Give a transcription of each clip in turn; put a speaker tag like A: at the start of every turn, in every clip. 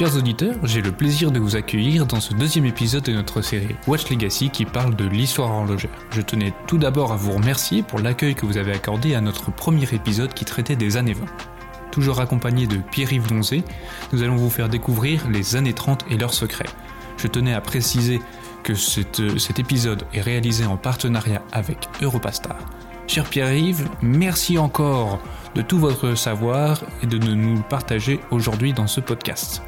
A: Chers auditeurs, j'ai le plaisir de vous accueillir dans ce deuxième épisode de notre série Watch Legacy qui parle de l'histoire horlogère. Je tenais tout d'abord à vous remercier pour l'accueil que vous avez accordé à notre premier épisode qui traitait des années 20. Toujours accompagné de Pierre-Yves Donzé, nous allons vous faire découvrir les années 30 et leurs secrets. Je tenais à préciser que cet épisode est réalisé en partenariat avec Europastar. Cher Pierre-Yves, merci encore de tout votre savoir et de nous le partager aujourd'hui dans ce podcast.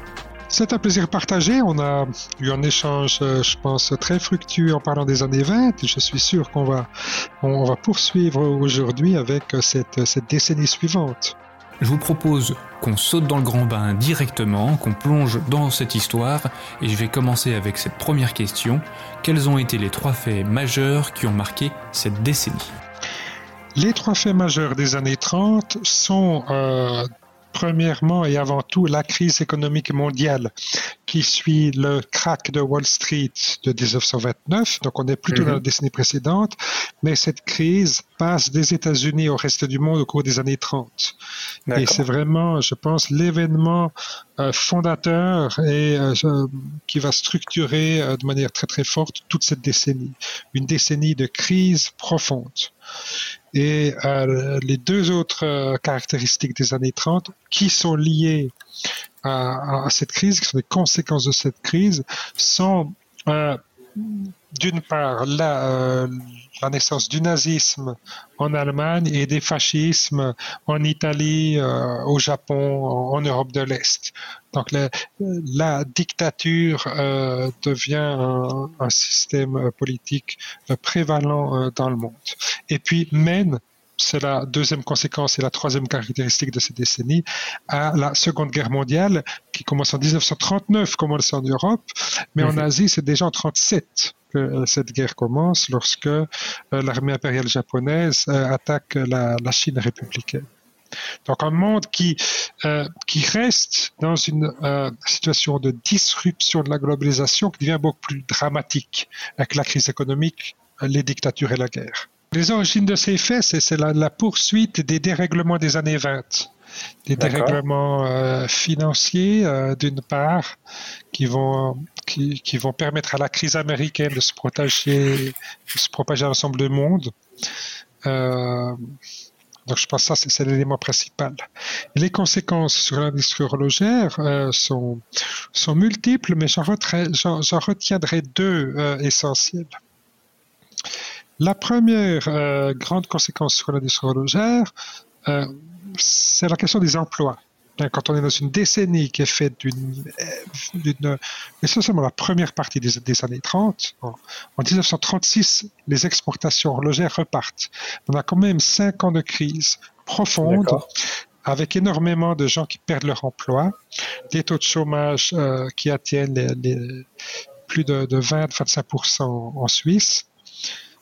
B: C'est un plaisir partagé. On a eu un échange, euh, je pense, très fructueux en parlant des années 20. je suis sûr qu'on va, on va poursuivre aujourd'hui avec cette, cette décennie suivante.
A: Je vous propose qu'on saute dans le grand bain directement, qu'on plonge dans cette histoire, et je vais commencer avec cette première question. Quels ont été les trois faits majeurs qui ont marqué cette décennie?
B: Les trois faits majeurs des années 30 sont euh, premièrement et avant tout la crise économique mondiale qui suit le crack de Wall Street de 1929, donc on est plutôt dans la mhm. décennie précédente, mais cette crise passe des États-Unis au reste du monde au cours des années 30. Et c'est vraiment, je pense, l'événement euh, fondateur et euh, qui va structurer euh, de manière très très forte toute cette décennie, une décennie de crise profonde. Et euh, les deux autres euh, caractéristiques des années 30 qui sont liées à, cette crise, qui sont des conséquences de cette crise, sont euh, d'une part la, euh, la, naissance du nazisme en Allemagne et des fascismes en Italie, euh, au Japon, en, en Europe de l'Est. Donc la, la dictature euh, devient un, un, système politique prévalent dans le monde. Et puis mène c'est la deuxième conséquence et la troisième caractéristique de cette décennie, à la Seconde Guerre mondiale qui commence en 1939, commence en Europe, mais en mhm. Asie, c'est déjà en 1937 que euh, cette guerre commence lorsque euh, l'armée impériale japonaise euh, attaque la, Chine républicaine. Donc un monde qui, qui reste dans une situation de disruption de la globalisation qui devient beaucoup plus dramatique avec la crise économique, les dictatures et la guerre. Les origines de ces faits, c'est la, poursuite des dérèglements des années 20. Des dérèglements euh, financiers, euh, d'une part, qui vont, qui, vont permettre à la crise américaine de se propager, de se propager à l'ensemble du monde. Euh, donc je pense que ça, c'est l'élément principal. les conséquences sur l'industrie horlogère sont, sont multiples, mais j'en retiendrai deux essentiels. La première grande conséquence sur l'industrie horlogère, c'est la question des emplois. Ben, quand on est dans une décennie qui est faite d'une, essentiellement la première partie des, années 30, en, 1936, les exportations horlogères repartent. On a quand même cinq ans de crise profonde, avec énormément de gens qui perdent leur emploi, des taux de chômage euh, qui atteignent les, plus de, de 20-25% en Suisse.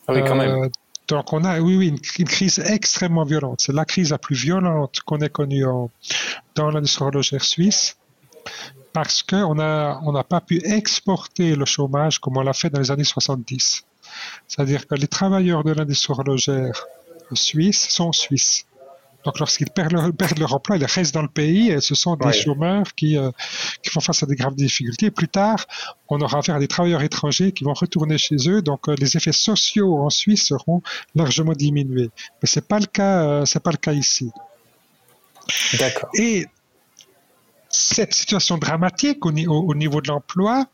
C: Ah oui, quand même. Euh,
B: donc on a, oui, oui, une, crise extrêmement violente. C'est la crise la plus violente qu'on ait connue dans l'industrie horlogère suisse parce qu'on n'a on n'a pas pu exporter le chômage comme on l'a fait dans les années 70. C'est-à-dire que les travailleurs de l'industrie horlogère suisse sont suisses. Donc, lorsqu'ils perdent leur, emploi, ils restent dans le pays et ce sont des chômeurs qui, euh, qui font face à des graves difficultés. Plus tard, on aura affaire à des travailleurs étrangers qui vont retourner chez eux. Donc, euh, les effets sociaux en Suisse seront largement diminués. Mais c'est pas le cas, euh, c'est pas le cas ici.
C: D'accord.
B: Et cette situation dramatique au, au niveau de l'emploi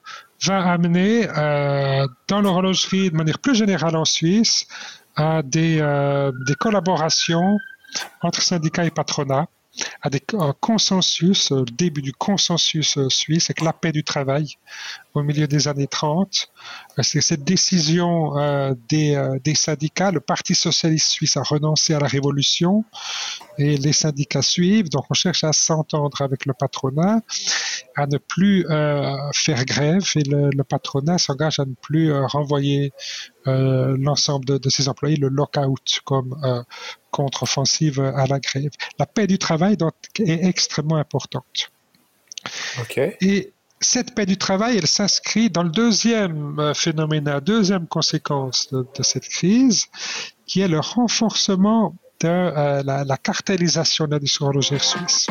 B: va amener dans l'horlogerie de manière plus générale en Suisse à des, des collaborations entre syndicats et patronat à un consensus, le début du consensus euh, suisse avec la paix du travail au milieu des années 30. Euh, c'est cette décision euh, des, des, syndicats. Le Parti socialiste suisse a renoncé à la révolution et les syndicats suivent. Donc on cherche à s'entendre avec le patronat, à ne plus faire grève et le, patronat s'engage à ne plus renvoyer l'ensemble de, de, ses employés, le lockout comme contre-offensive à la grève. La paix du travail donc, est extrêmement importante. Et cette paix du travail, elle s'inscrit dans le deuxième euh, phénomène, la deuxième conséquence de, cette crise, qui est le renforcement de euh, la, la, cartélisation de l'industrie horlogère suisse.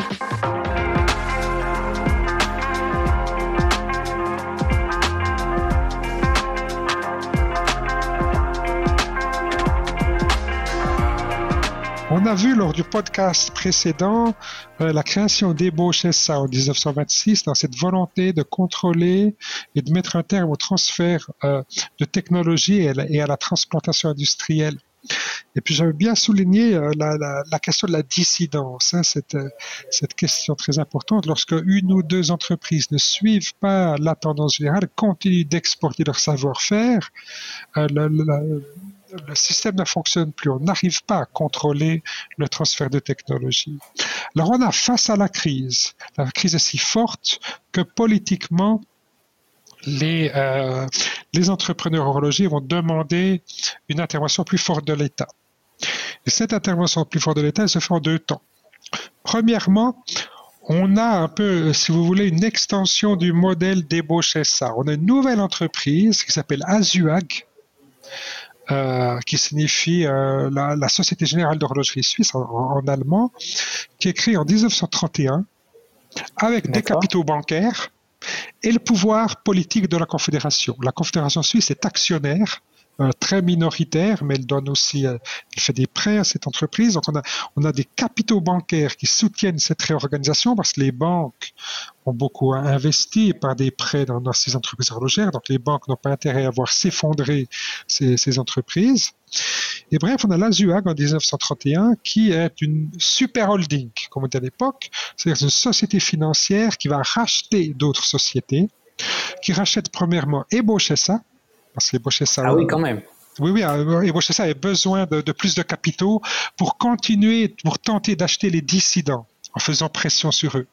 B: On a vu lors du podcast précédent euh, la création d'EBO-SA en 1926 dans cette volonté de contrôler et de mettre un terme au transfert euh, de technologie et à la, transplantation industrielle. Et puis j'avais bien souligné euh, la, question de la dissidence, hein, cette, question très importante. Lorsque une ou deux entreprises ne suivent pas la tendance générale, continuent d'exporter leur savoir-faire, le système ne fonctionne plus, on n'arrive pas à contrôler le transfert de technologie. Alors on a face à la crise, la crise est si forte que politiquement, les, euh, les entrepreneurs horlogers vont demander une intervention plus forte de l'État. Et cette intervention plus forte de l'État, elle se fait en deux temps. Premièrement, on a un peu, si vous voulez, une extension du modèle d'ébauche ça. On a une nouvelle entreprise qui s'appelle Azuag, euh, qui signifie euh, la, Société Générale d'Horlogerie Suisse en, allemand, qui est créée en 1931 avec des capitaux bancaires et le pouvoir politique de la Confédération. La Confédération suisse est actionnaire très minoritaire, mais elle donne aussi, euh, elle fait des prêts à cette entreprise. Donc on a, on a des capitaux bancaires qui soutiennent cette réorganisation parce que les banques ont beaucoup investi par des prêts dans, ces entreprises horlogères. Donc les banques n'ont pas intérêt à voir s'effondrer ces, ces entreprises. Et bref, on a l'ASUAG en 1931 qui est une super holding, comme on dit à l'époque, c'est-à-dire une société financière qui va racheter d'autres sociétés, qui rachète premièrement Ebochessa,
C: ah oui, quand même.
B: Oui, oui, euh, ça a besoin de, plus de capitaux pour continuer, pour tenter d'acheter les dissidents en faisant pression sur eux.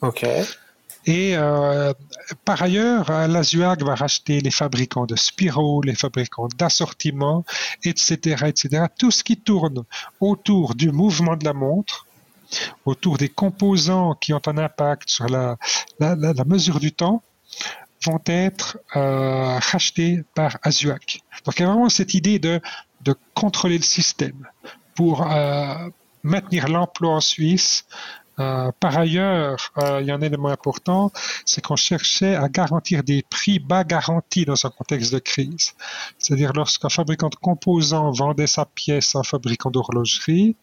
C: OK.
B: Et euh, par ailleurs, la ZUAG va racheter les fabricants de spiraux, les fabricants d'assortiments, etc., etc. Tout ce qui tourne autour du mouvement de la montre, autour des composants qui ont un impact sur la mesure du temps, vont être euh, rachetés par Azuac. Donc il y a vraiment cette idée de, de contrôler le système pour euh, maintenir l'emploi en Suisse. Euh, par ailleurs, il y a un élément important, c'est qu'on cherchait à garantir des prix bas garantis dans un contexte de crise. C'est-à-dire lorsqu'un fabricant de composants vendait sa pièce à un fabricant d'horlogerie,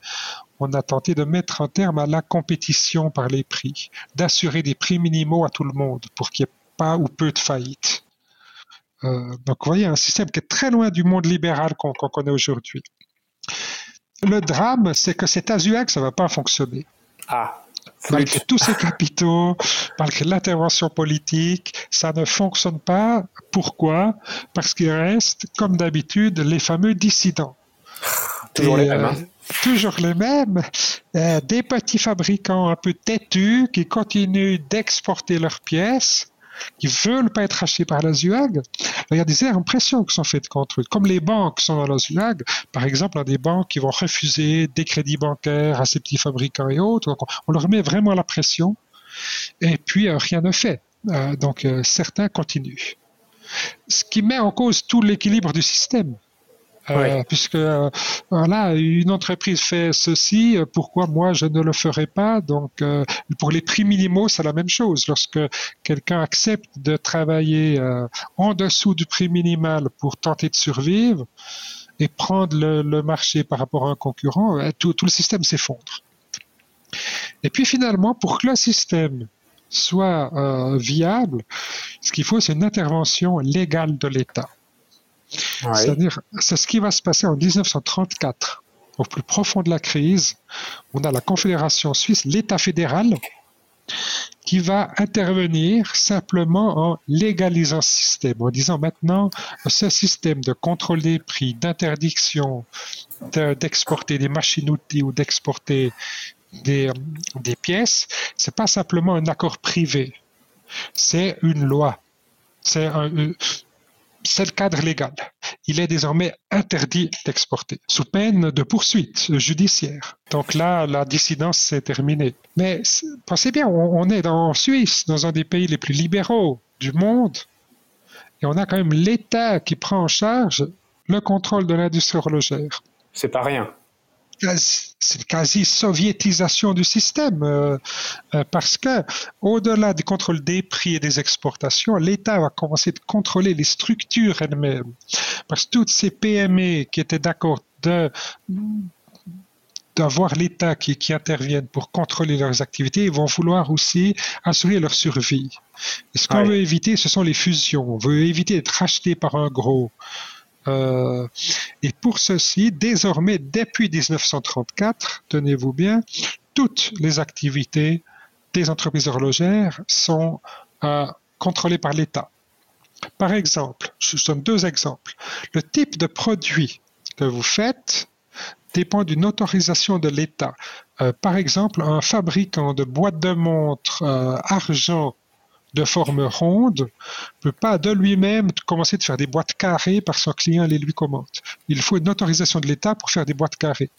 B: on a tenté de mettre un terme à la compétition par les prix, d'assurer des prix minimaux à tout le monde pour qu'il y ait pas ou peu de faillites. Euh, donc, vous voyez, un système qui est très loin du monde libéral qu'on connaît aujourd'hui. Le drame, c'est que cet ASUAC, ça ne va pas fonctionner.
C: Ah.
B: Malgré tous ces capitaux, malgré l'intervention politique, ça ne fonctionne pas. Pourquoi? Parce qu'il reste, comme d'habitude, les fameux dissidents.
C: Toujours les mêmes. Hein. Euh,
B: toujours les mêmes. Euh, des petits fabricants un peu têtus qui continuent d'exporter leurs pièces qui veulent pas être rachetés par la ZUAG, il y a des impressions qui sont faites contre eux. Comme les banques sont dans la ZUAG, par exemple, il y a des banques qui vont refuser des crédits bancaires à ces petits fabricants et autres. on leur met vraiment la pression et puis euh, rien ne fait. Euh, donc euh, certains continuent. Ce qui met en cause tout l'équilibre du système. Euh, puisque euh, voilà, une entreprise fait ceci, pourquoi moi je ne le ferai pas? Donc euh, pour les prix minimaux, c'est la même chose. Lorsque quelqu'un accepte de travailler en dessous du prix minimal pour tenter de survivre et prendre le, marché par rapport à un concurrent, tout, tout le système s'effondre. Et puis finalement, pour que le système soit viable, ce qu'il faut, c'est une intervention légale de l'État. C'est-à-dire, c'est ce qui va se passer en 1934. Au plus profond de la crise, on a la Confédération suisse, l'État fédéral, qui va intervenir simplement en légalisant ce système, en disant maintenant, ce système de contrôle des prix, d'interdiction d'exporter des machines-outils ou d'exporter des, des pièces, c'est pas simplement un accord privé, c'est une loi. C'est un, c'est le cadre légal. Il est désormais interdit d'exporter, sous peine de poursuite judiciaire. Donc là, la dissidence s'est terminée. Mais pensez bien, on, est en Suisse, dans un des pays les plus libéraux du monde, et on a quand même l'État qui prend en charge le contrôle de l'industrie horlogère.
C: C'est pas rien
B: c'est une quasi-soviétisation du système, euh, euh, parce que au-delà du contrôle des prix et des exportations, l'État va commencer de contrôler les structures elles-mêmes. Parce que toutes ces PME qui étaient d'accord de d'avoir l'État qui, qui intervienne pour contrôler leurs activités, ils vont vouloir aussi assurer leur survie. Et ce qu'on veut éviter, ce sont les fusions. On veut éviter d'être racheté par un gros. Euh, et pour ceci, désormais, depuis 1934, tenez-vous bien, toutes les activités des entreprises horlogères sont euh, contrôlées par l'État. Par exemple, je donne deux exemples. Le type de produit que vous faites dépend d'une autorisation de l'État. Euh, par exemple, un fabricant de boîtes de montres argent de forme ronde ne peut pas de lui-même commencer de faire des boîtes carrées parce que son client les lui commande. Il faut une autorisation de l'État pour faire des boîtes carrées.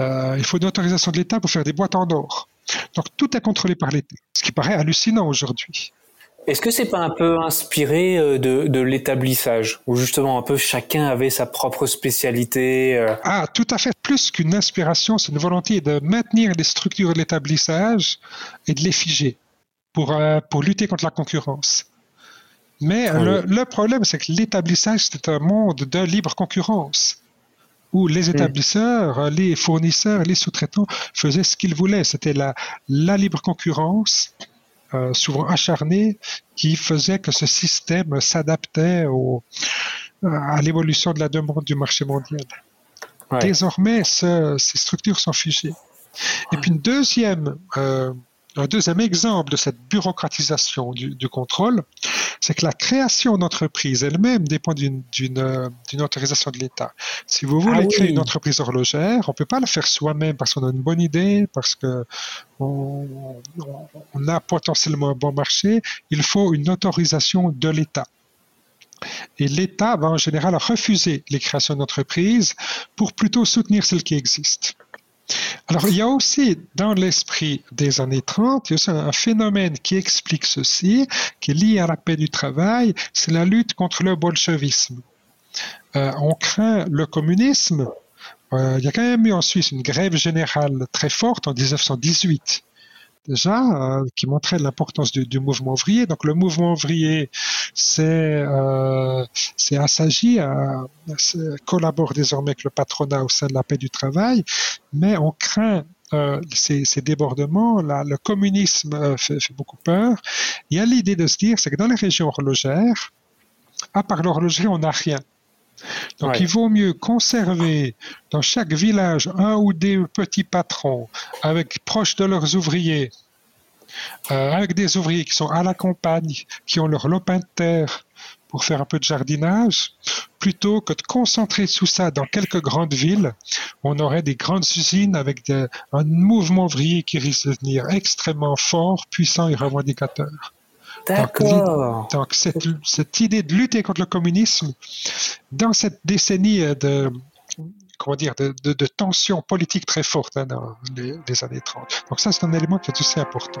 B: Euh, il faut une autorisation de l'État pour faire des boîtes en or. Donc tout est contrôlé par l'État, ce qui paraît hallucinant aujourd'hui.
C: Est-ce que c'est pas un peu inspiré euh, de, l'établissage, où justement un peu chacun avait sa propre spécialité euh?
B: Ah, tout à fait. Plus qu'une inspiration, c'est une volonté de maintenir les structures de l'établissage et de les figer pour, euh, pour lutter contre la concurrence. Mais ah le, problème, c'est que l'établissage, c'est un monde de libre concurrence où les hmm. établisseurs, les fournisseurs, les sous-traitants faisaient ce qu'ils voulaient. C'était la, la libre concurrence euh, souvent acharné qui faisait que ce système s'adaptait à l'évolution de la demande du marché mondial. Désormais, ces structures sont figées. Et puis une deuxième euh, un deuxième exemple de cette bureaucratisation du, contrôle, c'est que la création d'entreprise elle-même dépend d'une euh, autorisation de l'État. Si vous voulez ah créer une entreprise horlogère, on ne peut pas le faire soi-même parce qu'on a une bonne idée, parce qu'on on, a potentiellement un bon marché. Il faut une autorisation de l'État. Et l'État va en général refuser les créations d'entreprises pour plutôt soutenir celles qui existent. Alors, il y a aussi dans l'esprit des années 30, il y a aussi un phénomène qui explique ceci, qui est lié à la paix du travail, c'est la lutte contre le bolchevisme. Euh, on craint le communisme. Euh, il y a quand même eu en Suisse une grève générale très forte en 1918 déjà, euh, qui montrait l'importance du, mouvement ouvrier. Donc le mouvement ouvrier, c'est euh, assagi, euh, collabore désormais avec le patronat au sein de la paix du travail, mais on craint euh, ces, ces, débordements, là, le communisme fait, fait, beaucoup peur. Il y a l'idée de se dire, c'est que dans les régions horlogères, à part l'horlogerie, on n'a rien. Donc il vaut mieux conserver dans chaque village un ou deux petits patrons avec proches de leurs ouvriers, euh, avec des ouvriers qui sont à la campagne, qui ont leur lopin de terre pour faire un peu de jardinage, plutôt que de concentrer tout ça dans quelques grandes villes. On aurait des grandes usines avec un mouvement ouvrier qui risque de devenir extrêmement fort, puissant et revendicateur.
C: D'accord.
B: Donc, cette, idée de lutter contre le communisme, dans cette décennie de, comment dire, de, de, tensions politiques très fortes hein, dans les, années 30. Donc ça, c'est un élément qui est aussi important.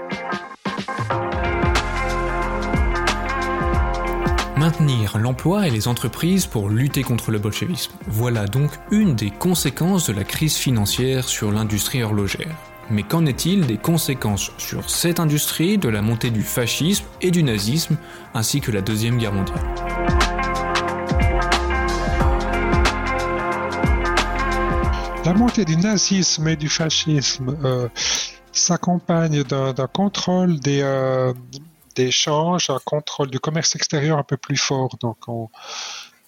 A: Maintenir l'emploi et les entreprises pour lutter contre le bolchevisme. Voilà donc une des conséquences de la crise financière sur l'industrie horlogère. Mais qu'en est-il des conséquences sur cette industrie de la montée du fascisme et du nazisme, ainsi que la Deuxième Guerre mondiale?
B: La montée du nazisme et du fascisme euh, s'accompagne d'un contrôle des, euh, des échanges, un contrôle du commerce extérieur un peu plus fort. Donc on,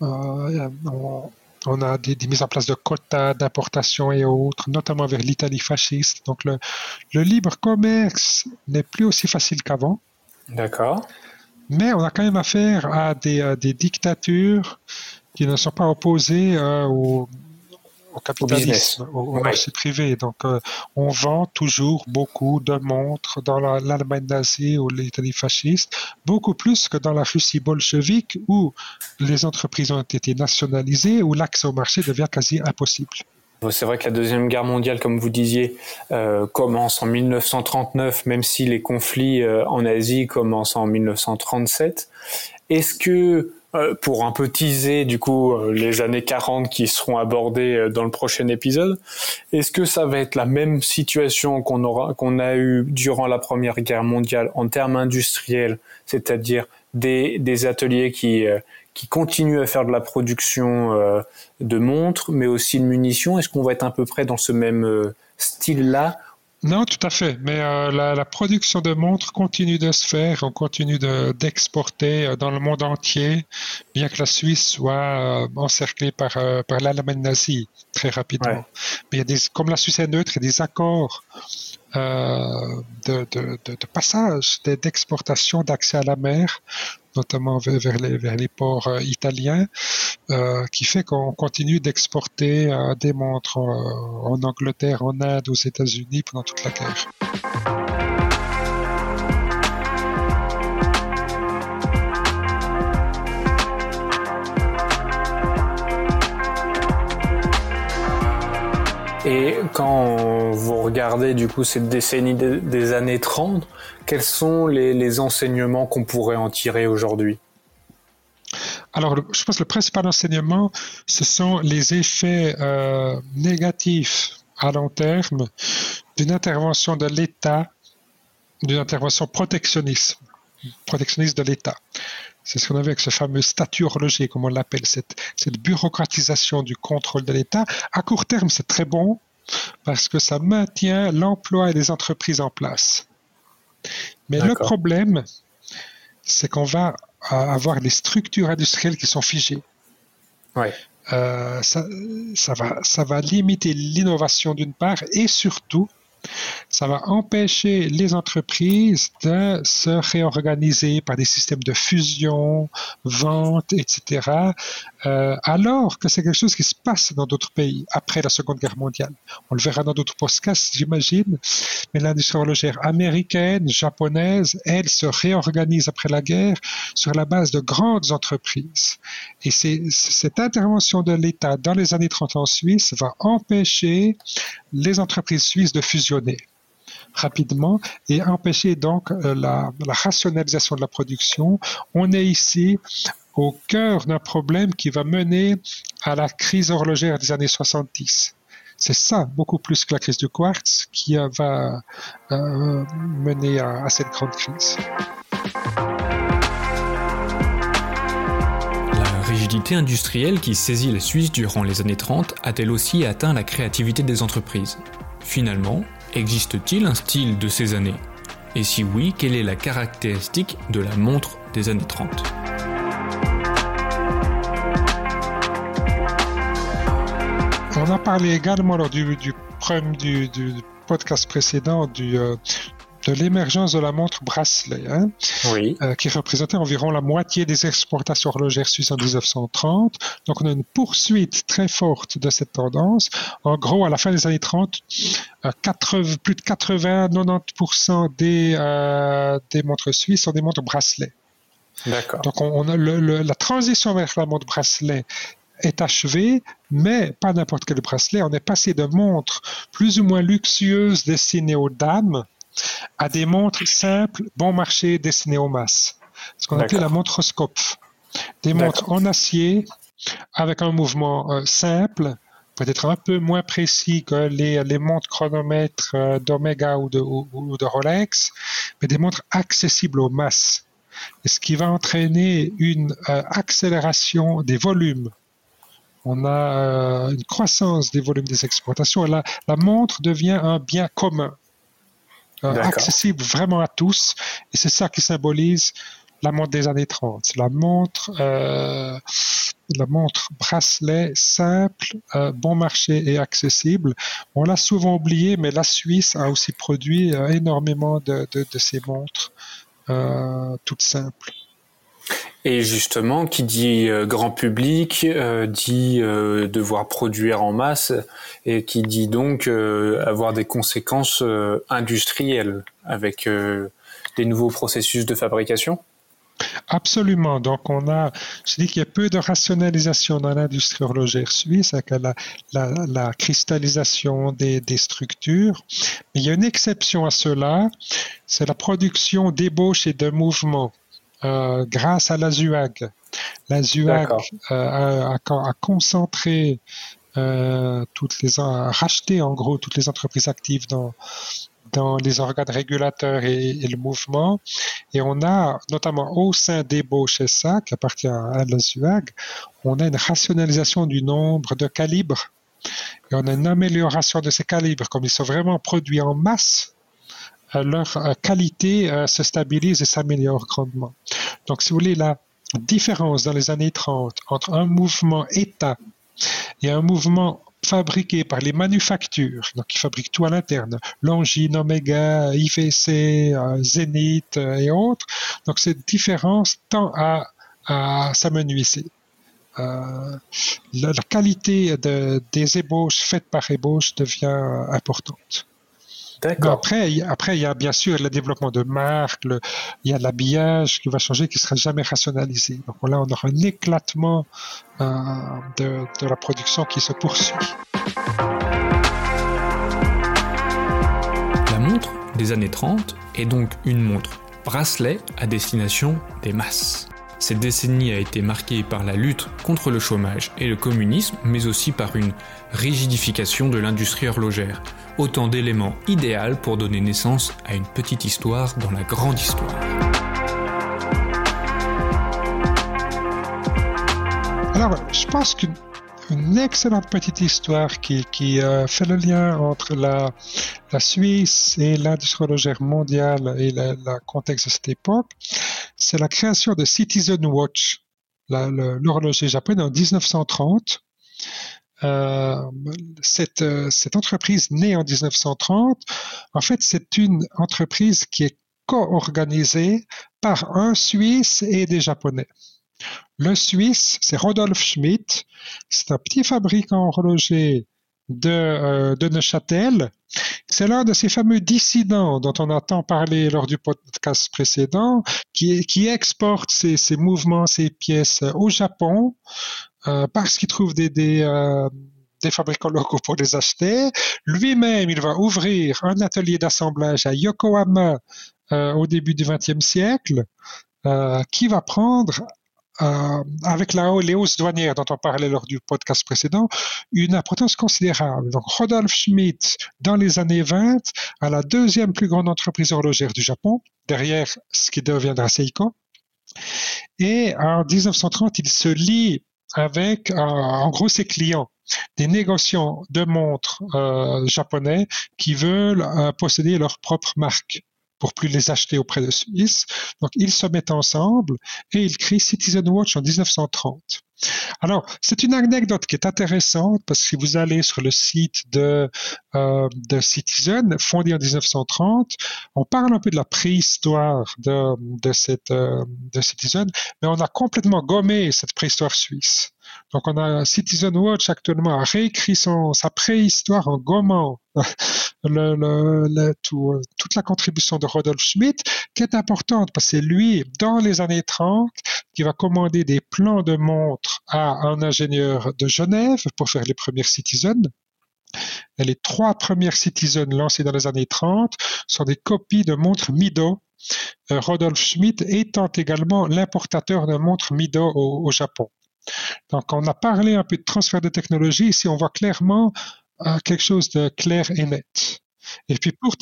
B: euh, on on a des, mises en place de quotas d'importation et autres, notamment vers l'Italie fasciste. Donc le, libre commerce n'est plus aussi facile qu'avant.
C: D'accord.
B: Mais on a quand même affaire à des, dictatures qui ne sont pas opposées euh, aux, au capitalisme, au, marché privé. Donc, euh, on vend toujours beaucoup de montres dans l'Allemagne nazie ou l'Italie fasciste, beaucoup plus que dans la Russie bolchevique où les entreprises ont été nationalisées, où l'accès au marché devient quasi impossible.
C: C'est vrai que la Deuxième Guerre mondiale, comme vous disiez, euh, commence en 1939, même si les conflits euh, en Asie commencent en 1937. Est-ce que euh, pour un peu teaser du coup euh, les années 40 qui seront abordées euh, dans le prochain épisode. Est-ce que ça va être la même situation qu'on aura qu'on a eu durant la Première Guerre mondiale en termes industriels, c'est-à-dire des, des ateliers qui, qui continuent à faire de la production de montres, mais aussi de munitions? Est-ce qu'on va être à peu près dans ce même style-là
B: non, tout à fait. Mais euh, la, production de montres continue de se faire. On continue d'exporter euh, dans le monde entier, bien que la Suisse soit euh, encerclée par, par l'Allemagne nazie très rapidement. Mais il y a des, comme la Suisse est neutre, il y a des accords de, de, de, passage, d'exportation, d'accès à la mer notamment vers, les, ports euh, italiens, euh, qui fait qu'on continue d'exporter euh, des montres en Angleterre, en Inde, aux États-Unis pendant toute la guerre.
C: Et quand vous regardez du coup cette décennie des années 30, quels sont les, enseignements qu'on pourrait en tirer aujourd'hui?
B: Alors, je pense que le principal enseignement, ce sont les effets euh, négatifs à long terme d'une intervention de l'État, d'une intervention protectionniste, protectionniste de l'État. C'est ce qu'on avait avec ce fameux statut horloger, comme on l'appelle, cette, cette bureaucratisation du contrôle de l'État. À court terme, c'est très bon parce que ça maintient l'emploi et les entreprises en place. Mais le problème, c'est qu'on va avoir des structures industrielles qui sont figées. Euh, ça, va, ça va limiter l'innovation d'une part et surtout, ça va empêcher les entreprises de se réorganiser par des systèmes de fusion, vente, etc., euh, alors que c'est quelque chose qui se passe dans d'autres pays après la Seconde Guerre mondiale. On le verra dans d'autres podcasts, j'imagine, mais l'industrie horlogère américaine, japonaise, elle se réorganise après la guerre sur la base de grandes entreprises. Et cette intervention de l'État dans les années 30 en Suisse va empêcher les entreprises suisses de fusionner rapidement et empêcher donc euh, la, rationalisation de la production. On est ici au cœur d'un problème qui va mener à la crise horlogère des années 70. C'est ça, beaucoup plus que la crise du quartz, qui va euh, mener à, cette grande crise.
A: La rigidité industrielle qui saisit la Suisse durant les années 30 a-t-elle aussi atteint la créativité des entreprises? Finalement, Existe-t-il un style de ces années? Et si oui, quelle est la caractéristique de la montre des années 30
B: On a parlé également lors du, du, podcast précédent du, euh, de l'émergence de la montre bracelet, hein, euh, qui représentait environ la moitié des exportations horlogères suisses en 1930. Donc on a une poursuite très forte de cette tendance. En gros, à la fin des années 30, euh, plus de 80-90% des, euh, des montres suisses sont des montres bracelet.
C: D'accord.
B: Donc on, a la transition vers la montre bracelet est achevée, mais pas n'importe quel bracelet. On est passé de montres plus ou moins luxueuses destinées aux dames à des montres simples, bon marché, destinées aux masses. Ce qu'on appelle la montroscope. Des montres en acier avec un mouvement euh, simple, peut-être un peu moins précis que les, les montres chronomètres euh, d'Omega ou de, ou, de Rolex, mais des montres accessibles aux masses. ce qui va entraîner une euh, accélération des volumes. On a une croissance des volumes des exportations la montre devient un bien commun. Euh, accessible vraiment à tous. Et c'est ça qui symbolise la montre des années 30. La montre, euh, la montre bracelet simple, euh, bon marché et accessible. On l'a souvent oublié, mais la Suisse a aussi produit énormément de, de, de, ces montres toutes simples.
C: Et justement, qui dit euh, grand public, euh, dit euh, devoir produire en masse, et qui dit donc avoir des conséquences industrielles avec des nouveaux processus de fabrication
B: Absolument. Donc, on a, je dis qu'il y a peu de rationalisation dans l'industrie horlogère suisse avec la, cristallisation des, structures. Il y a une exception à cela, c'est la production d'ébauches et de mouvements. Euh, grâce à la ZUAG. La ZUAG euh, a, concentré euh, toutes les, a racheté en gros toutes les entreprises actives dans, dans les organes régulateurs et, le mouvement. Et on a, notamment au sein chez ça, qui appartient à la ZUAG, on a une rationalisation du nombre de calibres et on a une amélioration de ces calibres. Comme ils sont vraiment produits en masse, leur euh, qualité euh, se stabilise et s'améliore grandement. Donc, si vous voulez, la différence dans les années 30 entre un mouvement état et un mouvement fabriqué par les manufactures, donc qui fabriquent tout à l'interne, Longines, Omega, IVC, Zenith et autres. Donc cette différence tend à, s'amenuiser. Euh, la, qualité des ébauches faites par ébauche devient importante. Après, après, il y a bien sûr le développement de marques, il y a l'habillage qui va changer, qui ne sera jamais rationalisé. Donc là, on aura un éclatement euh, de, de la production qui se poursuit.
A: La montre des années 30 est donc une montre bracelet à destination des masses. Cette décennie a été marquée par la lutte contre le chômage et le communisme, mais aussi par une rigidification de l'industrie horlogère. Autant d'éléments idéaux pour donner naissance à une petite histoire dans la grande histoire.
B: Alors, je pense que une excellente petite histoire qui, euh, fait le lien entre la, la Suisse et l'industrie horlogère mondiale et le contexte de cette époque. C'est la création de Citizen Watch, l'horloger japonais en 1930. Euh, cette, cette entreprise née en 1930, en fait, c'est une entreprise qui est co-organisée par un Suisse et des Japonais. Le Suisse, c'est Rodolphe Schmidt. C'est un petit fabricant horloger de, euh, Neuchâtel. C'est l'un de ces fameux dissidents dont on entend parler lors du podcast précédent, qui, qui exporte ses mouvements, ses pièces au Japon euh, parce qu'il trouve des, euh, des fabricants locaux pour les acheter. Lui-même, il va ouvrir un atelier d'assemblage à Yokohama euh, au début du XXe siècle, qui va prendre avec la, les hausses douanières dont on parlait lors du podcast précédent, une importance considérable. Donc, Rodolphe Schmidt, dans les années 20, a la deuxième plus grande entreprise horlogère du Japon, derrière ce qui deviendra Seiko. Et en 1930, il se lie avec, euh, en gros, ses clients, des négociants de montres euh, japonais qui veulent euh, posséder leur propre marque pour plus les acheter auprès de Suisse. Donc, ils se mettent ensemble et ils créent Citizen Watch en 1930. Alors, c'est une anecdote qui est intéressante parce que si vous allez sur le site de, euh, Citizen, fondé en 1930, on parle un peu de la préhistoire euh, de Citizen, mais on a complètement gommé cette préhistoire suisse. Donc, on a Citizen Watch actuellement a réécrit son, sa préhistoire en gommant tout, toute la contribution de Rodolphe Schmidt, qui est importante parce que c'est lui, dans les années 30, qui va commander des plans de montres à un ingénieur de Genève pour faire les premières Citizen. Et les trois premières Citizen lancées dans les années 30 sont des copies de montres Mido, euh, Rodolphe Schmidt étant également l'importateur de montres Mido au, Japon. Donc, on a parlé un peu de transfert de technologie. Ici, on voit clairement euh, quelque chose de clair et net. Et puis pour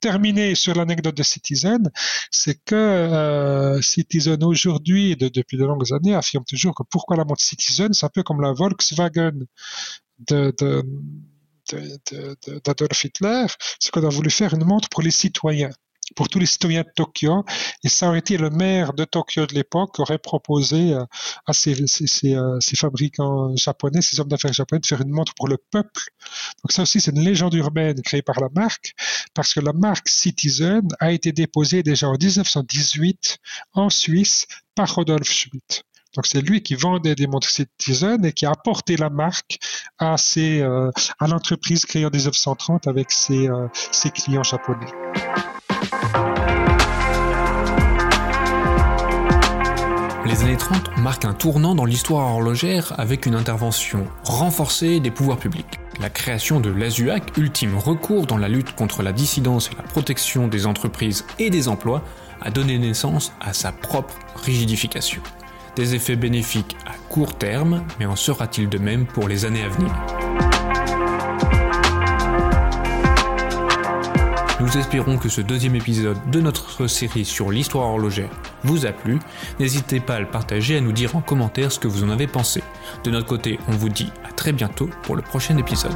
B: terminer sur l'anecdote de Citizen, c'est que euh, Citizen aujourd'hui, de, depuis de longues années, affirme toujours que pourquoi la montre Citizen, c'est un peu comme la Volkswagen d'Adolf Hitler, c'est qu'on a voulu faire une montre pour les citoyens pour tous les citoyens de Tokyo. Et ça aurait été le maire de Tokyo de l'époque qui aurait proposé euh, à ces, ces, euh, fabricants japonais, ces hommes d'affaires japonais, de faire une montre pour le peuple. Donc ça aussi, c'est une légende urbaine créée par la marque, parce que la marque Citizen a été déposée déjà en 1918 en Suisse par Rodolphe Schmidt. Donc c'est lui qui vendait des montres Citizen et qui a apporté la marque à, ses, euh, l'entreprise créée en 1930 avec ses, ses clients japonais.
A: Les années 30 marquent un tournant dans l'histoire horlogère avec une intervention renforcée des pouvoirs publics. La création de l'ASUAC, ultime recours dans la lutte contre la dissidence et la protection des entreprises et des emplois, a donné naissance à sa propre rigidification. Des effets bénéfiques à court terme, mais en sera-t-il de même pour les années à venir Nous espérons que ce deuxième épisode de notre série sur l'histoire horlogère vous a plu. N'hésitez pas à le partager, à nous dire en commentaire ce que vous en avez pensé. De notre côté, on vous dit à très bientôt pour le prochain épisode.